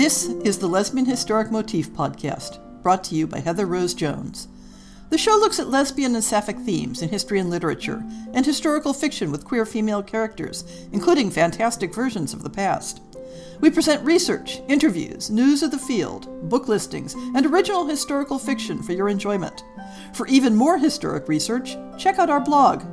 This is the Lesbian Historic Motif podcast, brought to you by Heather Rose Jones. The show looks at lesbian and sapphic themes in history and literature, and historical fiction with queer female characters, including fantastic versions of the past. We present research, interviews, news of the field, book listings, and original historical fiction for your enjoyment. For even more historic research, check out our blog,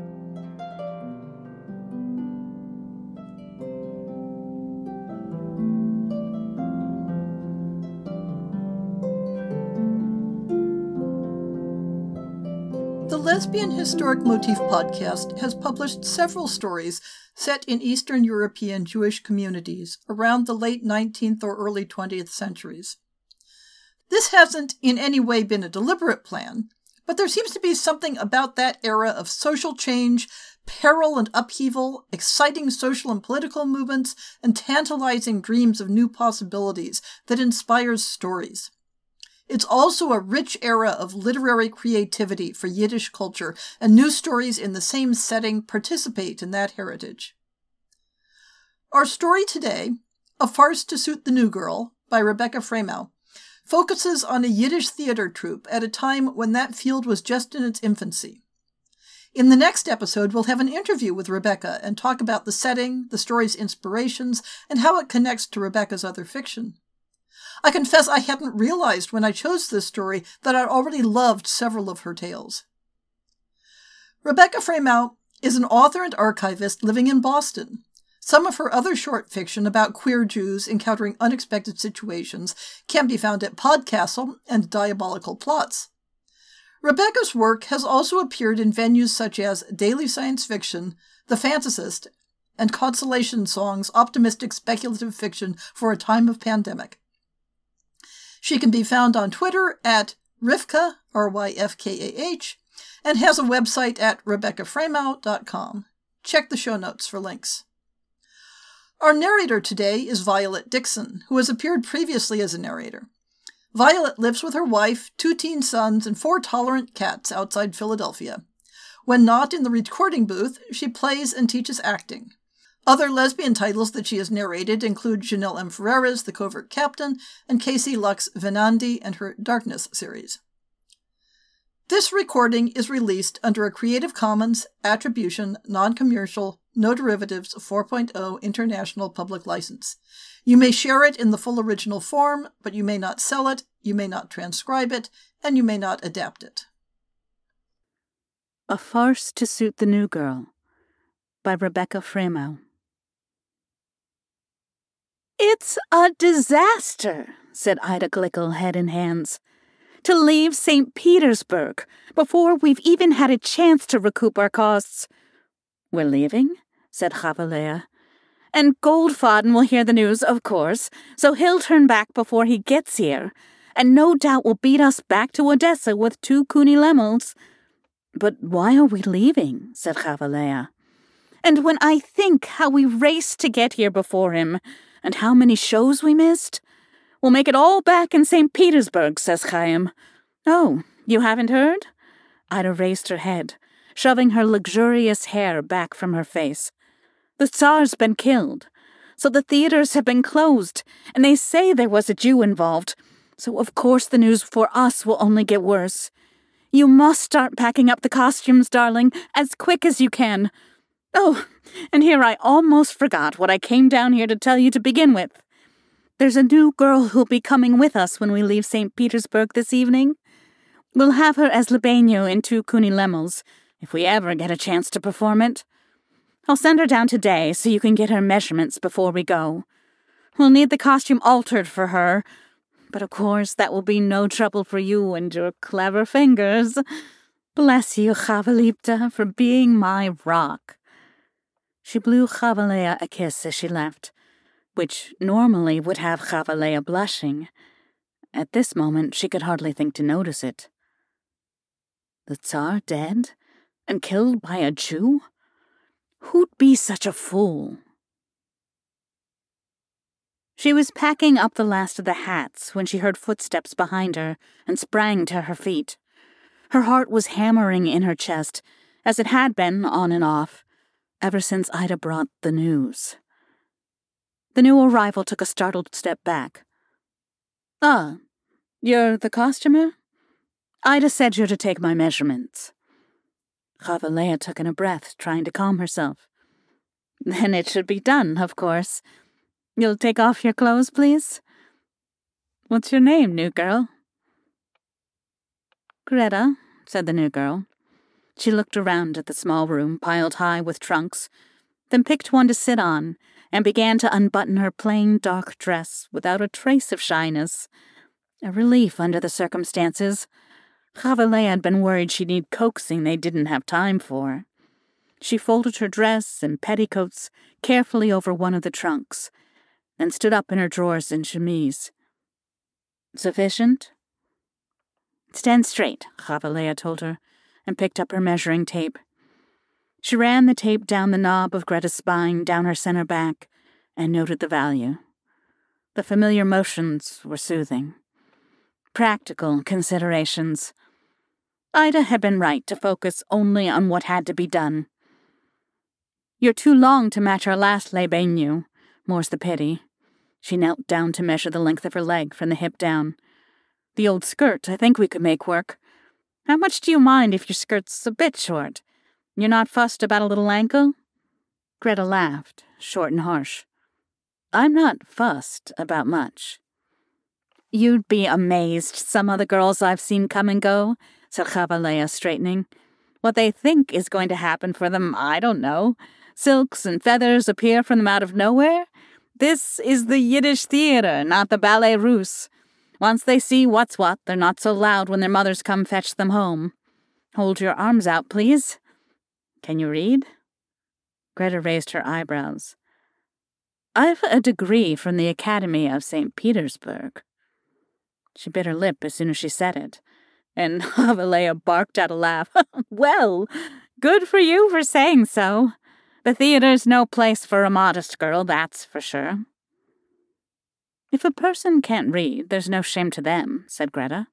Lesbian Historic Motif podcast has published several stories set in Eastern European Jewish communities around the late 19th or early 20th centuries. This hasn't in any way been a deliberate plan, but there seems to be something about that era of social change, peril and upheaval, exciting social and political movements, and tantalizing dreams of new possibilities that inspires stories. It's also a rich era of literary creativity for Yiddish culture, and new stories in the same setting participate in that heritage. Our story today, A Farce to Suit the New Girl, by Rebecca Fraimow, focuses on a Yiddish theater troupe at a time when that field was just in its infancy. In the next episode, we'll have an interview with Rebecca and talk about the setting, the story's inspirations, and how it connects to Rebecca's other fiction. I confess I hadn't realized when I chose this story that I'd already loved several of her tales. Rebecca Fraimow is an author and archivist living in Boston. Some of her other short fiction about queer Jews encountering unexpected situations can be found at Podcastle and Diabolical Plots. Rebecca's work has also appeared in venues such as Daily Science Fiction, The Fantasist, and Consolation Song's optimistic speculative fiction for a time of pandemic. She can be found on Twitter at Rivka, R Y F K A H, and has a website at RebeccaFraimow.com. Check the show notes for links. Our narrator today is Violet Dixon, who has appeared previously as a narrator. Violet lives with her wife, two teen sons, and four tolerant cats outside Philadelphia. When not in the recording booth, she plays and teaches acting. Other lesbian titles that she has narrated include Jeannelle M. Ferreira's The Covert Captain and Casey Lux Venandi and her Darkness series. This recording is released under a Creative Commons Attribution, Non Commercial, No Derivatives 4.0 International Public License. You may share it in the full original form, but you may not sell it, you may not transcribe it, and you may not adapt it. A Farce to Suit the New Girl by Rebecca Fraimow. It's a disaster, said Ida Glickle, head in hands. To leave St. Petersburg before we've even had a chance to recoup our costs. We're leaving, said Chavalea. And Goldfaden will hear the news, of course, so he'll turn back before he gets here, and no doubt will beat us back to Odessa with two Kuni Lemels. But why are we leaving? said Chavalea. And when I think how we raced to get here before him, and how many shows we missed? We'll make it all back in St. Petersburg, says Chaim. Oh, you haven't heard? Ida raised her head, shoving her luxurious hair back from her face. The Tsar's been killed, so the theaters have been closed, and they say there was a Jew involved, so of course the news for us will only get worse. You must start packing up the costumes, darling, as quick as you can. Oh, and here I almost forgot what I came down here to tell you to begin with. There's a new girl who'll be coming with us when we leave St. Petersburg this evening. We'll have her as Libeno in two Kuni Lemels, if we ever get a chance to perform it. I'll send her down today so you can get her measurements before we go. We'll need the costume altered for her, but of course that will be no trouble for you and your clever fingers. Bless you, Chavalipta, for being my rock. She blew Chavalea a kiss as she left, which normally would have Chavalea blushing. At this moment, she could hardly think to notice it. The Tsar dead? And killed by a Jew? Who'd be such a fool? She was packing up the last of the hats when she heard footsteps behind her and sprang to her feet. Her heart was hammering in her chest, as it had been on and off, ever since Ida brought the news. The new arrival took a startled step back, Ah, you're the costumer? Ida said you're to take my measurements. Chavalea took in a breath, trying to calm herself. Then it should be done, of course. You'll take off your clothes, please? What's your name, new girl? Greta, said the new girl. She looked around at the small room piled high with trunks, then picked one to sit on and began to unbutton her plain dark dress without a trace of shyness. A relief under the circumstances. Chavalea had been worried she'd need coaxing they didn't have time for. She folded her dress and petticoats carefully over one of the trunks, then stood up in her drawers and chemise. Sufficient? Stand straight, Chavalea told her, and picked up her measuring tape. She ran the tape down the knob of Greta's spine, down her center back, and noted the value. The familiar motions were soothing. Practical considerations. Ida had been right to focus only on what had to be done. You're too long to match our last Libenu, more's the pity. She knelt down to measure the length of her leg from the hip down. The old skirt, I think we could make work. How much do you mind if your skirt's a bit short? You're not fussed about a little ankle? Greta laughed, short and harsh. I'm not fussed about much. You'd be amazed, some of the girls I've seen come and go, said Chavalea, straightening. What they think is going to happen for them, I don't know. Silks and feathers appear from them out of nowhere. This is the Yiddish theater, not the Ballet Russe. Once they see what's what, they're not so loud when their mothers come fetch them home. Hold your arms out, please. Can you read? Greta raised her eyebrows. I've a degree from the Academy of St. Petersburg. She bit her lip as soon as she said it, and Chavalea barked out a laugh. well, good for you for saying so. The theater's no place for a modest girl, that's for sure. If a person can't read, there's no shame to them, said Greta.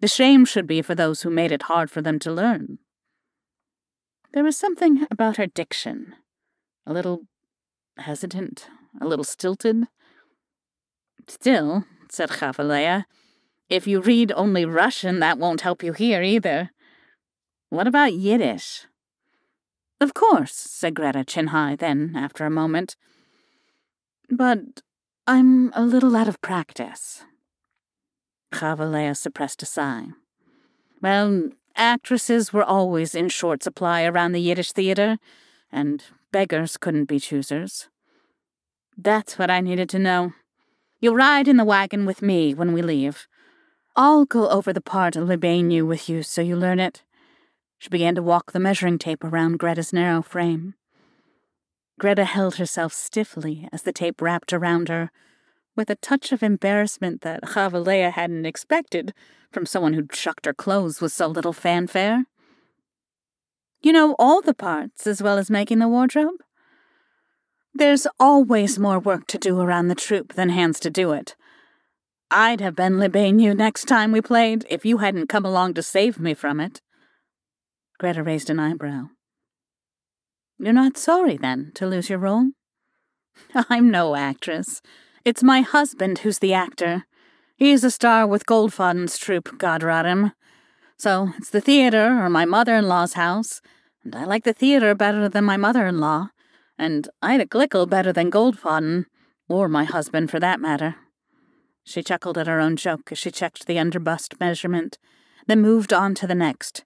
The shame should be for those who made it hard for them to learn. There was something about her diction, a little hesitant, a little stilted. Still, said Chavalea, if you read only Russian, that won't help you here either. What about Yiddish? Of course, said Greta chin high, then, after a moment. But I'm a little out of practice. Chavalea suppressed a sigh. Well, actresses were always in short supply around the Yiddish theater, and beggars couldn't be choosers. That's what I needed to know. You'll ride in the wagon with me when we leave. I'll go over the part of Baignou with you so you learn it. She began to walk the measuring tape around Greta's narrow frame. Greta held herself stiffly as the tape wrapped around her, with a touch of embarrassment that Chavalea hadn't expected from someone who'd chucked her clothes with so little fanfare. You know all the parts as well as making the wardrobe? There's always more work to do around the troupe than hands to do it. I'd have been Libenu next time we played if you hadn't come along to save me from it. Greta raised an eyebrow. You're not sorry, then, to lose your role? I'm no actress. It's my husband who's the actor. He's a star with Goldfaden's troupe, God rot him. So it's the theater or my mother in law's house, and I like the theater better than my mother in law, and Ida Glickle better than Goldfaden, or my husband for that matter. She chuckled at her own joke as she checked the underbust measurement, then moved on to the next,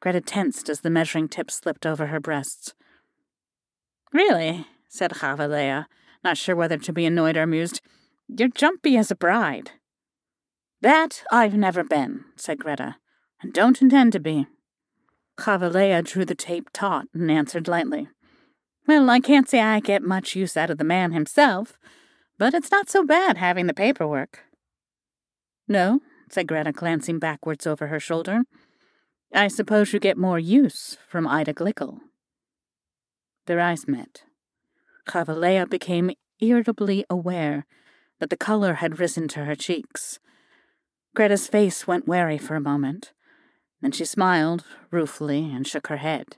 Greta tensed as the measuring tip slipped over her breasts. Really, said Chavalea, not sure whether to be annoyed or amused. You're jumpy as a bride. That I've never been, said Greta, and don't intend to be. Chavalea drew the tape taut and answered lightly. Well, I can't say I get much use out of the man himself, but it's not so bad having the paperwork. No, said Greta, glancing backwards over her shoulder. I suppose you get more use from Ida Glickle. Their eyes met. Chavalea became irritably aware that the color had risen to her cheeks. Greta's face went wary for a moment. Then she smiled ruefully and shook her head.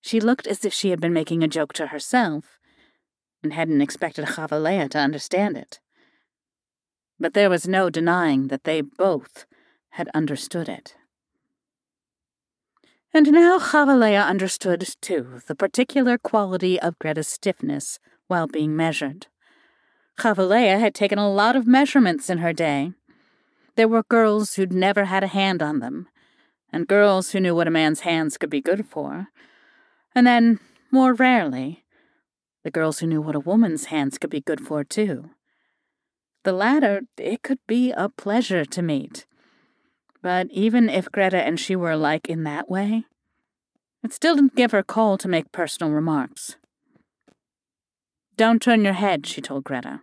She looked as if she had been making a joke to herself and hadn't expected Chavalea to understand it. But there was no denying that they both had understood it. And now Chavalea understood, too, the particular quality of Greta's stiffness while being measured. Chavalea had taken a lot of measurements in her day. There were girls who'd never had a hand on them, and girls who knew what a man's hands could be good for. And then, more rarely, the girls who knew what a woman's hands could be good for, too. The latter, it could be a pleasure to meet. But even if Greta and she were alike in that way, it still didn't give her call to make personal remarks. Don't turn your head, she told Greta.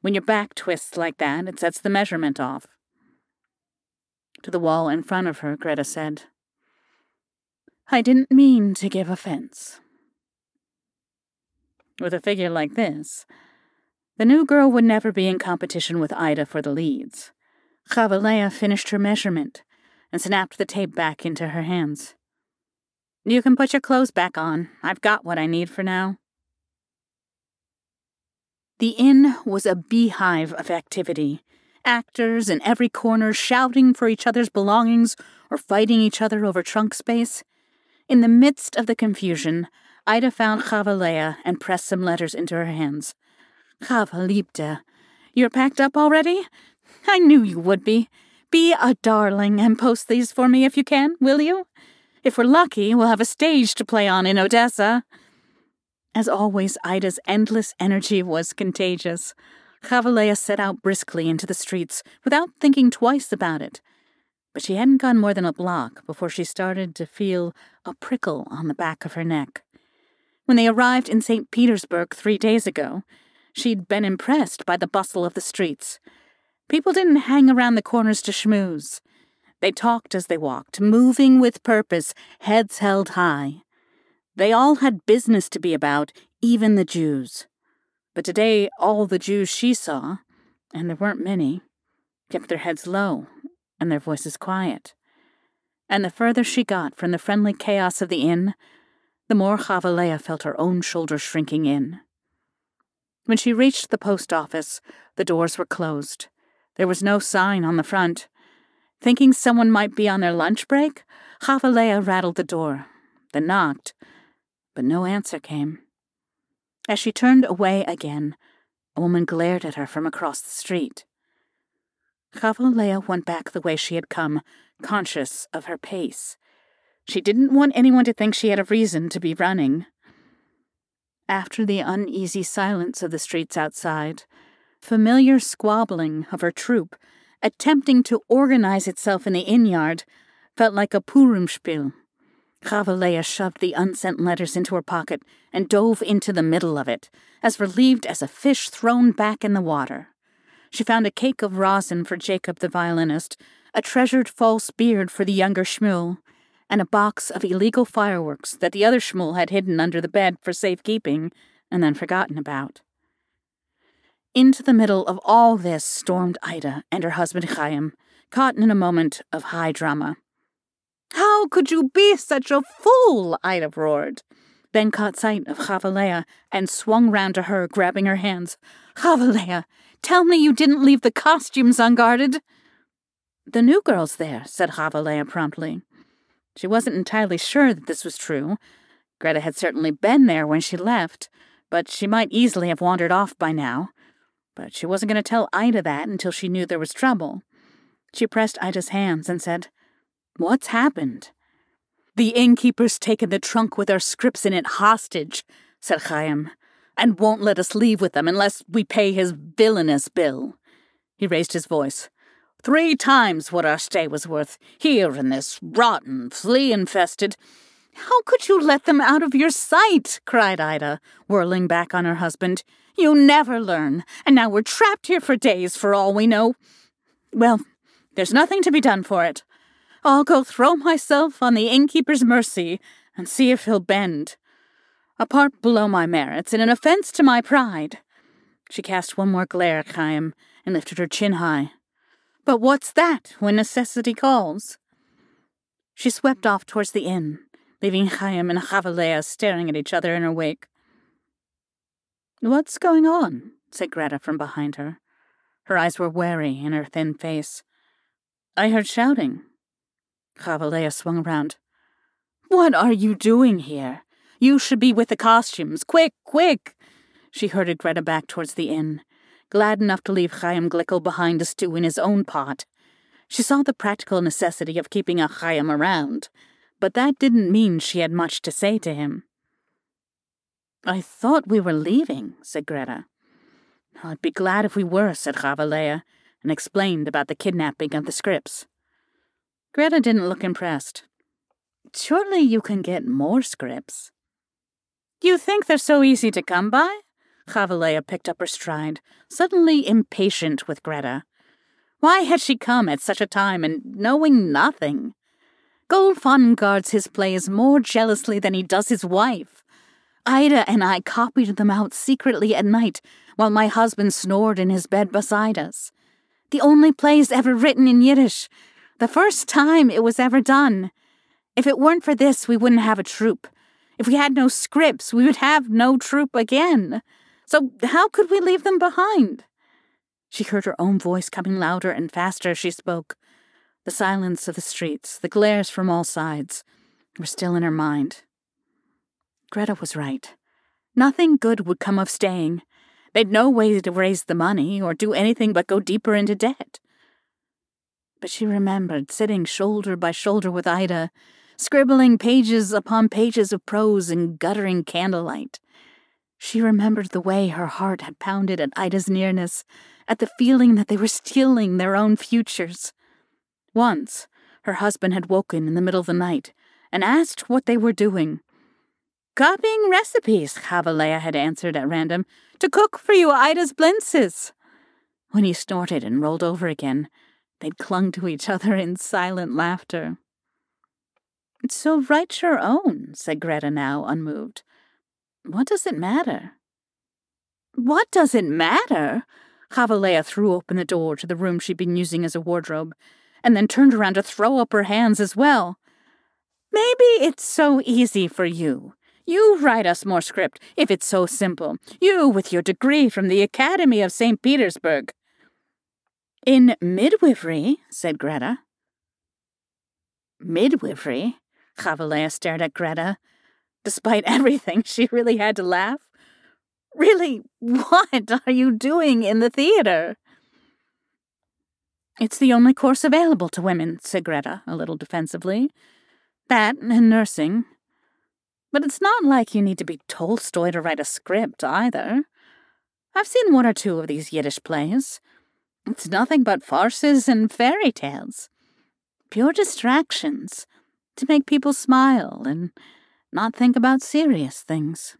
When your back twists like that, it sets the measurement off. To the wall in front of her, Greta said, I didn't mean to give offense. With a figure like this, the new girl would never be in competition with Ida for the leads. Chavalea finished her measurement and snapped the tape back into her hands. You can put your clothes back on. I've got what I need for now. The inn was a beehive of activity. Actors in every corner shouting for each other's belongings or fighting each other over trunk space. In the midst of the confusion, Ida found Chavalea and pressed some letters into her hands. Chava you're packed up already? I knew you would be. Be a darling and post these for me if you can, will you? If we're lucky, we'll have a stage to play on in Odessa. As always, Ida's endless energy was contagious. Chavalea set out briskly into the streets without thinking twice about it. But she hadn't gone more than a block before she started to feel a prickle on the back of her neck. When they arrived in St. Petersburg three days ago, she'd been impressed by the bustle of the streets. People didn't hang around the corners to schmooze. They talked as they walked, moving with purpose, heads held high. They all had business to be about, even the Jews. But today, all the Jews she saw, and there weren't many, kept their heads low and their voices quiet. And the further she got from the friendly chaos of the inn, the more Chavalea felt her own shoulders shrinking in. When she reached the post office, the doors were closed. There was no sign on the front. Thinking someone might be on their lunch break, Chavalea rattled the door, then knocked, but no answer came. As she turned away again, a woman glared at her from across the street. Chavalea went back the way she had come, conscious of her pace. She didn't want anyone to think she had a reason to be running. After the uneasy silence of the streets outside, familiar squabbling of her troop, attempting to organize itself in the inn yard, felt like a Purimspiel. Chavalea shoved the unsent letters into her pocket and dove into the middle of it, as relieved as a fish thrown back in the water. She found a cake of rosin for Jacob the violinist, a treasured false beard for the younger Shmuel, and a box of illegal fireworks that the other Shmuel had hidden under the bed for safekeeping and then forgotten about. Into the middle of all this stormed Ida and her husband Chaim, caught in a moment of high drama. How could you be such a fool? Ida roared. Then caught sight of Chavalea and swung round to her, grabbing her hands. Chavalea, tell me you didn't leave the costumes unguarded. The new girl's there, said Chavalea promptly. She wasn't entirely sure that this was true. Greta had certainly been there when she left, but she might easily have wandered off by now. But she wasn't going to tell Ida that until she knew there was trouble. She pressed Ida's hands and said, What's happened? The innkeeper's taken the trunk with our scripts in it hostage, said Chaim, and won't let us leave with them unless we pay his villainous bill. He raised his voice. Three times what our stay was worth, here in this rotten, flea infested. How could you let them out of your sight? cried Ida, whirling back on her husband. You never learn, and now we're trapped here for days for all we know. Well, there's nothing to be done for it. I'll go throw myself on the innkeeper's mercy and see if he'll bend. A part below my merits and an offense to my pride. She cast one more glare at Chaim and lifted her chin high. But what's that when necessity calls? She swept off towards the inn, leaving Chaim and Chavalea staring at each other in her wake. What's going on? said Greta from behind her. Her eyes were wary in her thin face. I heard shouting. Chavalea swung around. What are you doing here? You should be with the costumes. Quick, quick! She herded Greta back towards the inn, glad enough to leave Chaim Glickel behind to stew in his own pot. She saw the practical necessity of keeping a Chaim around, but that didn't mean she had much to say to him. I thought we were leaving, said Greta. I'd be glad if we were, said Chavalea, and explained about the kidnapping of the scripts. Greta didn't look impressed. Surely you can get more scripts. You think they're so easy to come by? Chavalea picked up her stride, suddenly impatient with Greta. Why had she come at such a time and knowing nothing? Goldfaden guards his plays more jealously than he does his wife. Ida and I copied them out secretly at night while my husband snored in his bed beside us. The only plays ever written in Yiddish. The first time it was ever done. If it weren't for this, we wouldn't have a troupe. If we had no scripts, we would have no troupe again. So how could we leave them behind? She heard her own voice coming louder and faster as she spoke. The silence of the streets, the glares from all sides, were still in her mind. Greta was right. Nothing good would come of staying. They'd no way to raise the money or do anything but go deeper into debt. But she remembered sitting shoulder by shoulder with Ida, scribbling pages upon pages of prose in guttering candlelight. She remembered the way her heart had pounded at Ida's nearness, at the feeling that they were stealing their own futures. Once, her husband had woken in the middle of the night and asked what they were doing. Copying recipes, Chavalea had answered at random, to cook for you Ida's blintzes. When he snorted and rolled over again, they'd clung to each other in silent laughter. So write your own, said Greta now, unmoved. What does it matter? What does it matter? Chavalea threw open the door to the room she'd been using as a wardrobe, and then turned around to throw up her hands as well. Maybe it's so easy for you. You write us more script, if it's so simple. You, with your degree from the Academy of St. Petersburg. In midwifery, said Greta. Midwifery? Chavalea stared at Greta, Despite everything, she really had to laugh. Really, what are you doing in the theater? It's the only course available to women, said Greta, a little defensively. That and nursing. But it's not like you need to be Tolstoy to write a script, either. I've seen one or two of these Yiddish plays. It's nothing but farces and fairy tales. Pure distractions to make people smile and not think about serious things.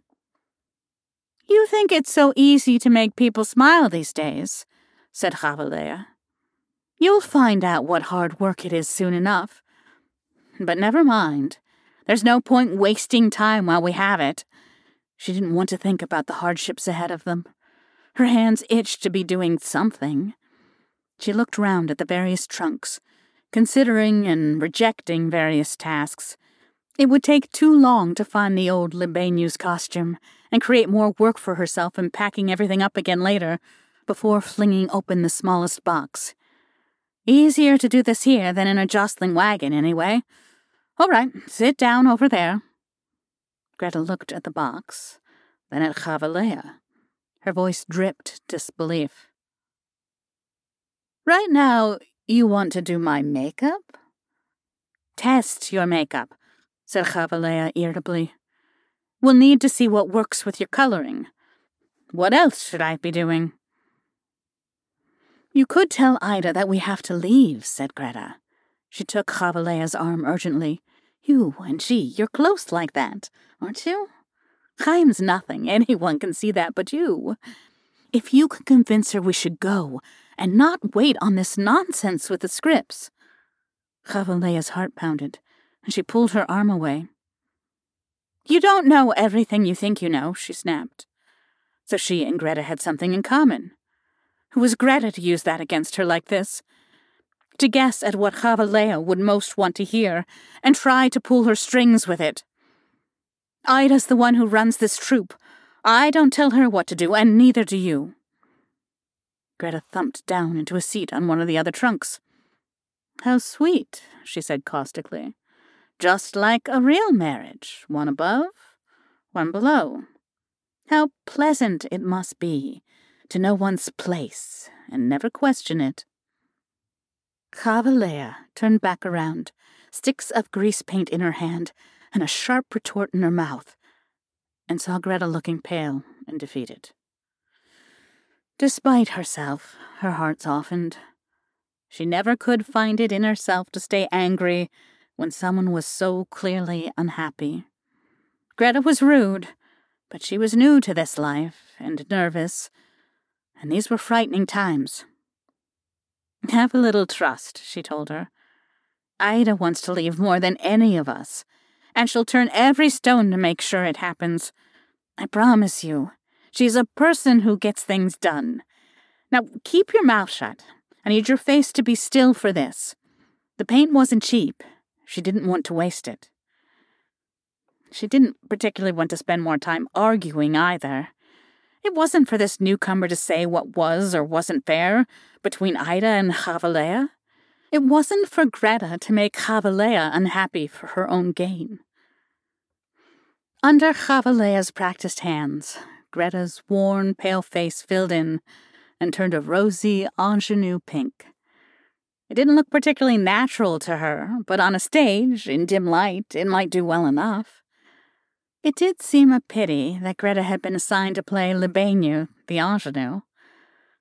You think it's so easy to make people smile these days, said Chavalea. You'll find out what hard work it is soon enough. But never mind. There's no point wasting time while we have it. She didn't want to think about the hardships ahead of them. Her hands itched to be doing something. She looked round at the various trunks, considering and rejecting various tasks, it would take too long to find the old Libenu's costume and create more work for herself in packing everything up again later before flinging open the smallest box. Easier to do this here than in a jostling wagon, anyway. All right, sit down over there. Greta looked at the box, then at Chavalea. Her voice dripped disbelief. Right now, you want to do my makeup? Test your makeup said Chavalea irritably. We'll need to see what works with your coloring. What else should I be doing? You could tell Ida that we have to leave, said Greta. She took Chavalea's arm urgently. You and she, you're close like that, aren't you? Chaim's nothing. Anyone can see that but you. If you can convince her we should go, and not wait on this nonsense with the scripts. Chavalea's heart pounded and she pulled her arm away. You don't know everything you think you know, she snapped. So she and Greta had something in common. Who was Greta to use that against her like this? To guess at what Chavalea would most want to hear, and try to pull her strings with it. Ida's the one who runs this troupe. I don't tell her what to do, and neither do you. Greta thumped down into a seat on one of the other trunks. How sweet, she said caustically. Just like a real marriage, one above, one below. How pleasant it must be to know one's place and never question it. Khavalea turned back around, sticks of grease paint in her hand and a sharp retort in her mouth, and saw Greta looking pale and defeated. Despite herself, her heart softened. She never could find it in herself to stay angry when someone was so clearly unhappy. Greta was rude, but she was new to this life and nervous, and these were frightening times. Have a little trust, she told her. Ida wants to leave more than any of us, and she'll turn every stone to make sure it happens. I promise you, she's a person who gets things done. Now, keep your mouth shut. I need your face to be still for this. The paint wasn't cheap. She didn't want to waste it. She didn't particularly want to spend more time arguing either. It wasn't for this newcomer to say what was or wasn't fair between Ida and Khavalea. It wasn't for Greta to make Khavalea unhappy for her own gain. Under Khavalea's practiced hands, Greta's worn, pale face filled in and turned a rosy ingenue pink. It didn't look particularly natural to her, but on a stage, in dim light, it might do well enough. It did seem a pity that Greta had been assigned to play Libenu, the ingenue.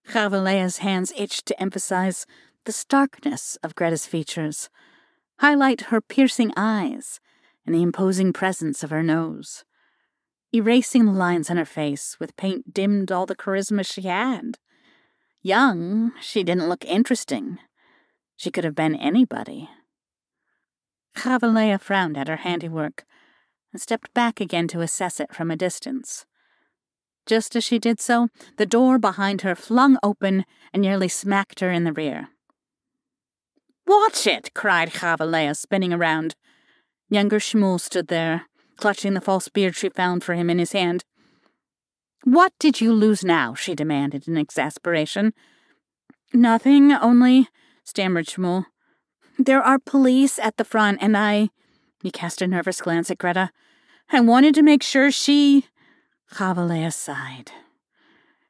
Khavalea's hands itched to emphasize the starkness of Greta's features, highlight her piercing eyes and the imposing presence of her nose. Erasing the lines on her face with paint dimmed all the charisma she had. Young, she didn't look interesting. She could have been anybody. Khavalea frowned at her handiwork and stepped back again to assess it from a distance. Just as she did so, the door behind her flung open and nearly smacked her in the rear. Watch it! cried Khavalea, spinning around. Younger Shmuel stood there, clutching the false beard she found for him in his hand. What did you lose now? she demanded in exasperation. Nothing, only, stammered Shmuel. There are police at the front, and I. He cast a nervous glance at Greta. I wanted to make sure she. Khavalea sighed.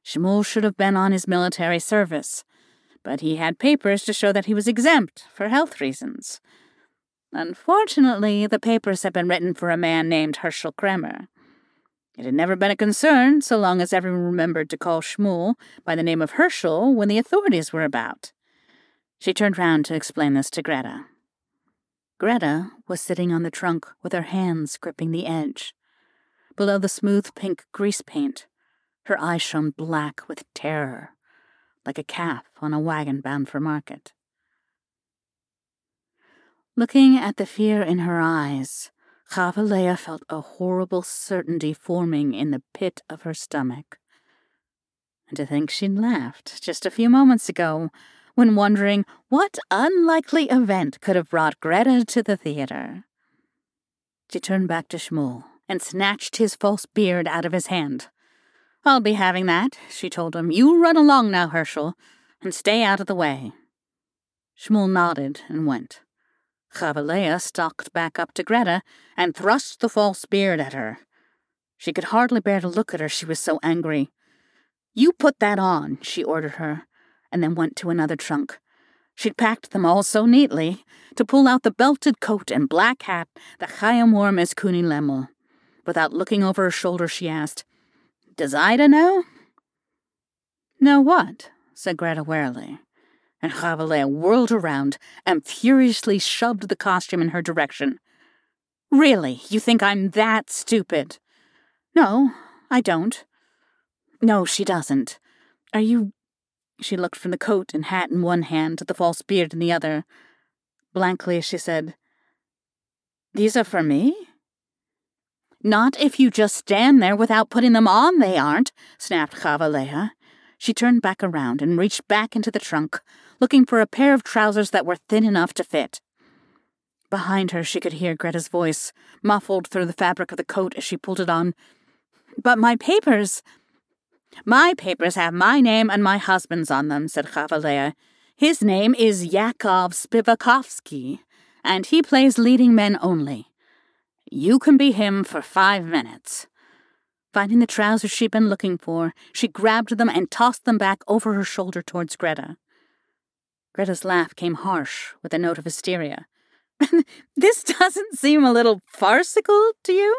Shmuel should have been on his military service, but he had papers to show that he was exempt for health reasons. Unfortunately, the papers had been written for a man named Herschel Kramer. It had never been a concern so long as everyone remembered to call Shmuel by the name of Herschel when the authorities were about. She turned round to explain this to Greta. Greta was sitting on the trunk with her hands gripping the edge. Below the smooth pink grease paint, her eyes shone black with terror, like a calf on a wagon bound for market. Looking at the fear in her eyes, Khavalea felt a horrible certainty forming in the pit of her stomach. And to think she'd laughed just a few moments ago when wondering what unlikely event could have brought Greta to the theater. She turned back to Shmuel and snatched his false beard out of his hand. I'll be having that, she told him. You run along now, Herschel, and stay out of the way. Shmuel nodded and went. Khavalea stalked back up to Greta and thrust the false beard at her. She could hardly bear to look at her, she was so angry. You put that on, she ordered her, and then went to another trunk. She'd packed them all so neatly to pull out the belted coat and black hat that Chaim wore as Kuni Lemel. Without looking over her shoulder, she asked, Does Ida know? Know what? said Greta warily. And Khavalea whirled around and furiously shoved the costume in her direction. Really, you think I'm that stupid? No, I don't. No, she doesn't. Are you she looked from the coat and hat in one hand to the false beard in the other. Blankly, she said, These are for me? Not if you just stand there without putting them on, they aren't, snapped Khavalea. She turned back around and reached back into the trunk, looking for a pair of trousers that were thin enough to fit. Behind her, she could hear Greta's voice, muffled through the fabric of the coat as she pulled it on. But my papers! My papers have my name and my husband's on them, said Chavalea. His name is Yakov Spivakovsky, and he plays leading men only. You can be him for five minutes. Finding the trousers she'd been looking for, she grabbed them and tossed them back over her shoulder towards Greta. Greta's laugh came harsh, with a note of hysteria. this doesn't seem a little farcical to you?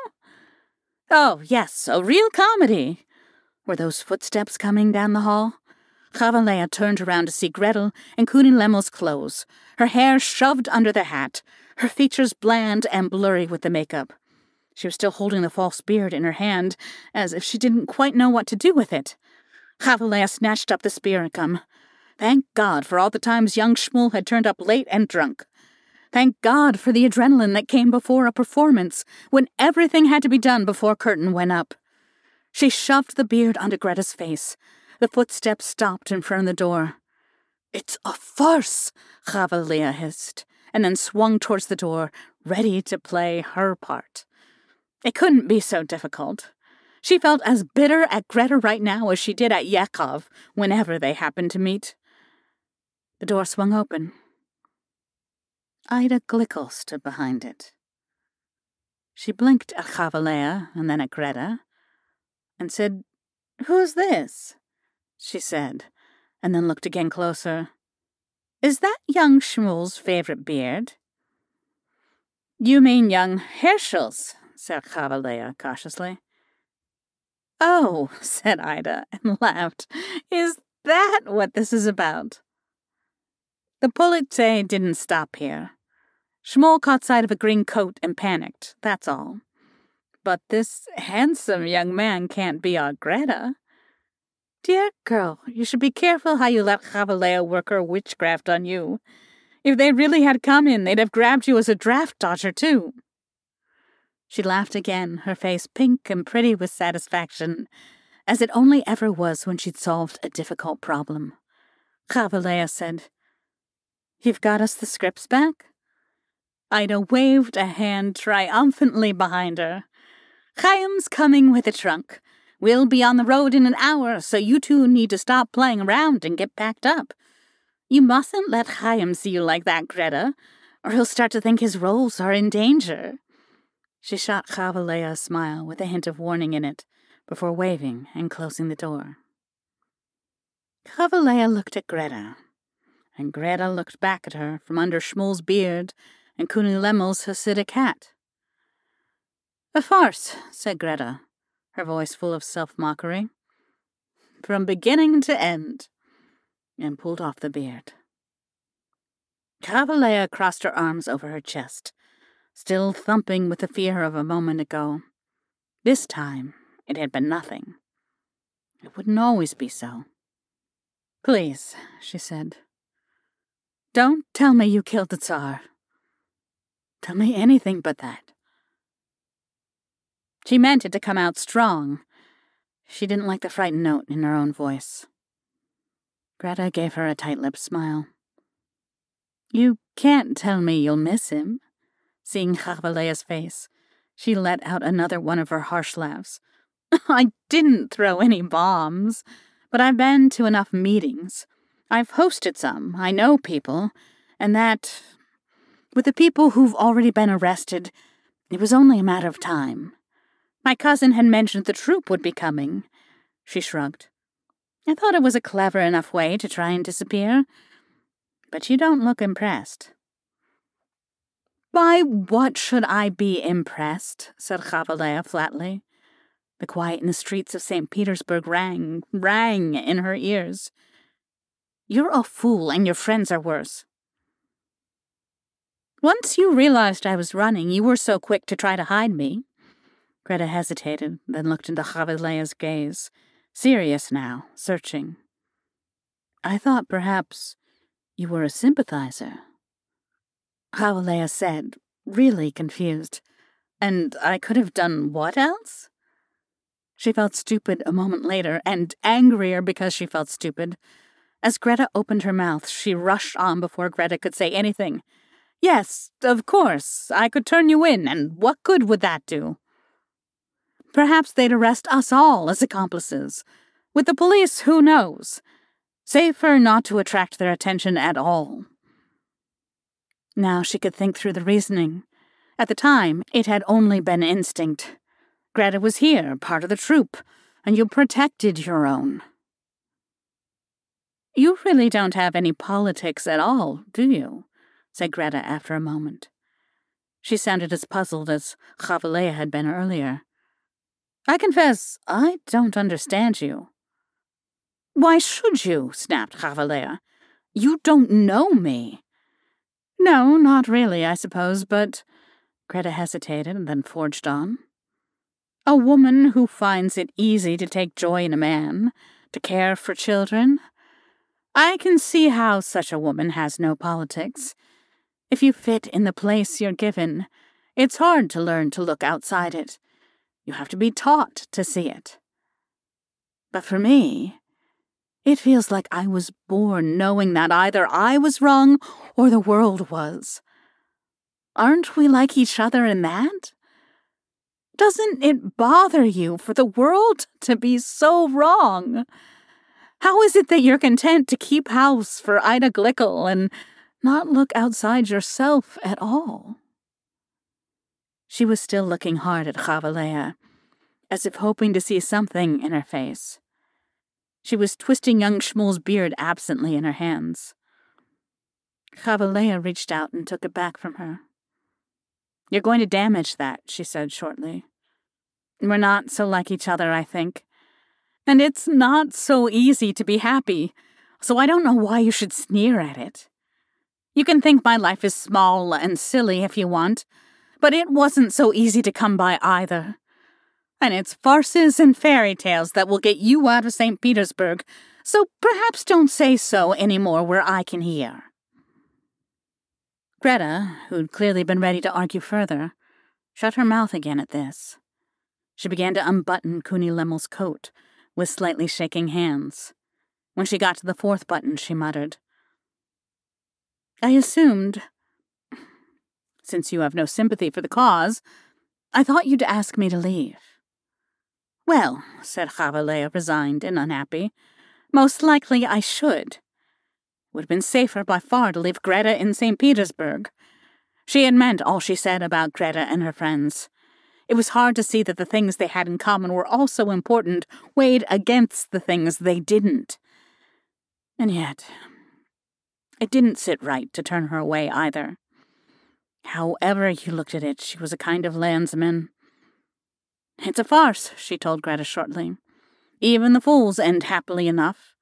Oh, yes, a real comedy. Were those footsteps coming down the hall? Chavalea turned around to see Gretel in Kuni Lemel's clothes, her hair shoved under the hat, her features bland and blurry with the makeup. She was still holding the false beard in her hand, as if she didn't quite know what to do with it. Chavalea snatched up the spirit gum. Thank God for all the times young Shmuel had turned up late and drunk. Thank God for the adrenaline that came before a performance, when everything had to be done before curtain went up. She shoved the beard onto Greta's face. The footsteps stopped in front of the door. It's a farce, Chavalea hissed, and then swung towards the door, ready to play her part. It couldn't be so difficult. She felt as bitter at Greta right now as she did at Yakov whenever they happened to meet. The door swung open. Ida Glickle stood behind it. She blinked at Chavalea and then at Greta, and said, Who's this? she said, and then looked again closer. Is that young Shmuel's favorite beard? You mean young Herschel's, said Chavalea cautiously. Oh, said Ida, and laughed. Is that what this is about? The politesse didn't stop here. Shmuel caught sight of a green coat and panicked, that's all. But this handsome young man can't be our Greta. Dear girl, you should be careful how you let Chavalea work her witchcraft on you. If they really had come in, they'd have grabbed you as a draft dodger, too. She laughed again, her face pink and pretty with satisfaction, as it only ever was when she'd solved a difficult problem. Chavalea said, You've got us the scripts back? Ida waved a hand triumphantly behind her. Chaim's coming with a trunk. We'll be on the road in an hour, so you two need to stop playing around and get packed up. You mustn't let Chaim see you like that, Greta, or he'll start to think his roles are in danger. She shot Chavalea a smile with a hint of warning in it before waving and closing the door. Chavalea looked at Greta, and Greta looked back at her from under Shmuel's beard and Kuni Lemel's Hasidic hat. A farce, said Greta, her voice full of self mockery. From beginning to end, and pulled off the beard. Chavalea crossed her arms over her chest, still thumping with the fear of a moment ago. This time, it had been nothing. It wouldn't always be so. Please, she said. Don't tell me you killed the Tsar. Tell me anything but that. She meant it to come out strong. She didn't like the frightened note in her own voice. Greta gave her a tight lipped smile. You can't tell me you'll miss him. Seeing Chavalea's face, she let out another one of her harsh laughs. I didn't throw any bombs, but I've been to enough meetings. I've hosted some, I know people, and that. With the people who've already been arrested, it was only a matter of time. My cousin had mentioned the troop would be coming. She shrugged. I thought it was a clever enough way to try and disappear. But you don't look impressed. By what should I be impressed? said Chavalea flatly. The quiet in the streets of St. Petersburg rang, rang in her ears. You're a fool, and your friends are worse. Once you realized I was running, you were so quick to try to hide me. Greta hesitated, then looked into Chavalea's gaze, serious now, searching. I thought perhaps you were a sympathizer. Chavalea said, really confused. And I could have done what else? She felt stupid a moment later, and angrier because she felt stupid. As Greta opened her mouth, she rushed on before Greta could say anything. Yes, of course, I could turn you in, and what good would that do? Perhaps they'd arrest us all as accomplices. With the police, who knows? Safer not to attract their attention at all. Now she could think through the reasoning. At the time, it had only been instinct. Greta was here, part of the troop, and you protected your own. You really don't have any politics at all, do you? said Greta after a moment. She sounded as puzzled as Chavaleya had been earlier. I confess, I don't understand you. Why should you? snapped Chavalea. You don't know me. No, not really, I suppose, but. Greta hesitated and then forged on. A woman who finds it easy to take joy in a man, to care for children. I can see how such a woman has no politics. If you fit in the place you're given, it's hard to learn to look outside it. You have to be taught to see it. But for me, it feels like I was born knowing that either I was wrong or the world was. Aren't we like each other in that? Doesn't it bother you for the world to be so wrong? How is it that you're content to keep house for Ida Glickle and not look outside yourself at all? She was still looking hard at Chavalea, as if hoping to see something in her face. She was twisting young Shmuel's beard absently in her hands. Chavalea reached out and took it back from her. You're going to damage that, she said shortly. We're not so like each other, I think. And it's not so easy to be happy, so I don't know why you should sneer at it. You can think my life is small and silly if you want, but it wasn't so easy to come by either and it's farces and fairy tales that will get you out of St. Petersburg, so perhaps don't say so any more where I can hear. Greta, who'd clearly been ready to argue further, shut her mouth again at this. She began to unbutton Kuni Lemel's coat with slightly shaking hands. When she got to the fourth button, she muttered, I assumed, since you have no sympathy for the cause, I thought you'd ask me to leave. Well, said Chavalea, resigned and unhappy, most likely I should. Would have been safer by far to leave Greta in St. Petersburg. She had meant all she said about Greta and her friends. It was hard to see that the things they had in common were also important, weighed against the things they didn't. And yet, it didn't sit right to turn her away either. However you looked at it, she was a kind of landsman, it's a farce, she told Greta shortly. Even the fools end happily enough.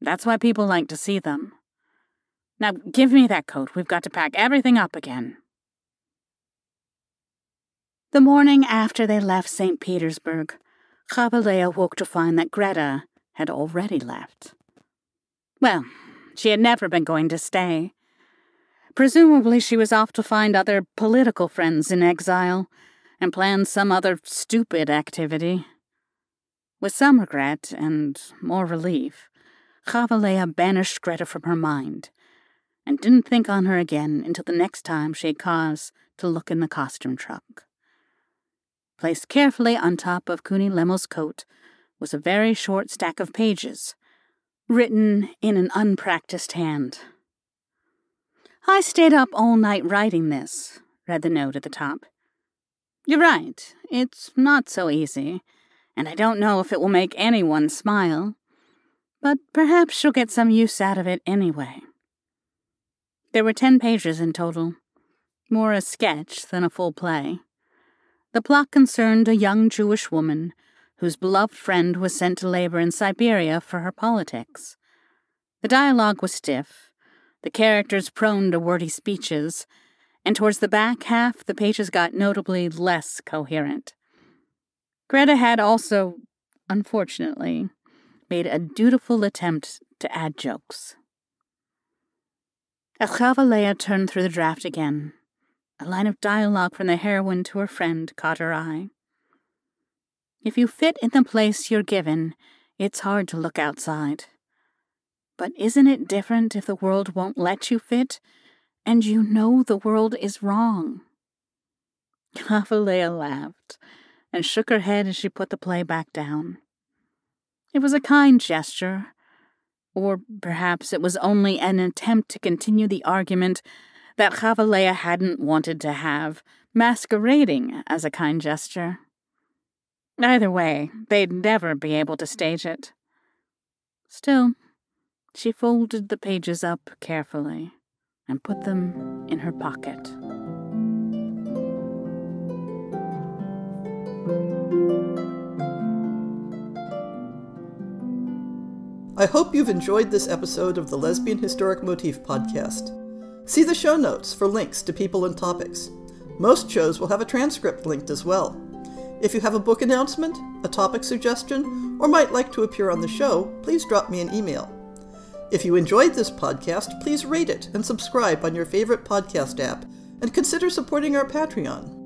That's why people like to see them. Now give me that coat. We've got to pack everything up again. The morning after they left St. Petersburg, Chavalea woke to find that Greta had already left. Well, she had never been going to stay. Presumably she was off to find other political friends in exile and plan some other stupid activity. With some regret and more relief, Chavalea banished Greta from her mind and didn't think on her again until the next time she had cause to look in the costume truck. Placed carefully on top of Kuni Lemel's coat was a very short stack of pages, written in an unpracticed hand. I stayed up all night writing this, read the note at the top. You're right. It's not so easy, and I don't know if it will make anyone smile. But perhaps you'll get some use out of it anyway. There were ten pages in total, more a sketch than a full play. The plot concerned a young Jewish woman whose beloved friend was sent to labor in Siberia for her politics. The dialogue was stiff, the characters prone to wordy speeches, and towards the back half, the pages got notably less coherent. Greta had also, unfortunately, made a dutiful attempt to add jokes. Chavalea turned through the draft again. A line of dialogue from the heroine to her friend caught her eye. If you fit in the place you're given, it's hard to look outside. But isn't it different if the world won't let you fit and you know the world is wrong. Chavalea laughed and shook her head as she put the play back down. It was a kind gesture. Or perhaps it was only an attempt to continue the argument that Chavalea hadn't wanted to have, masquerading as a kind gesture. Either way, they'd never be able to stage it. Still, she folded the pages up carefully and put them in her pocket. I hope you've enjoyed this episode of the Lesbian Historic Motif podcast. See the show notes for links to people and topics. Most shows will have a transcript linked as well. If you have a book announcement, a topic suggestion, or might like to appear on the show, please drop me an email. If you enjoyed this podcast, please rate it and subscribe on your favorite podcast app, and consider supporting our Patreon.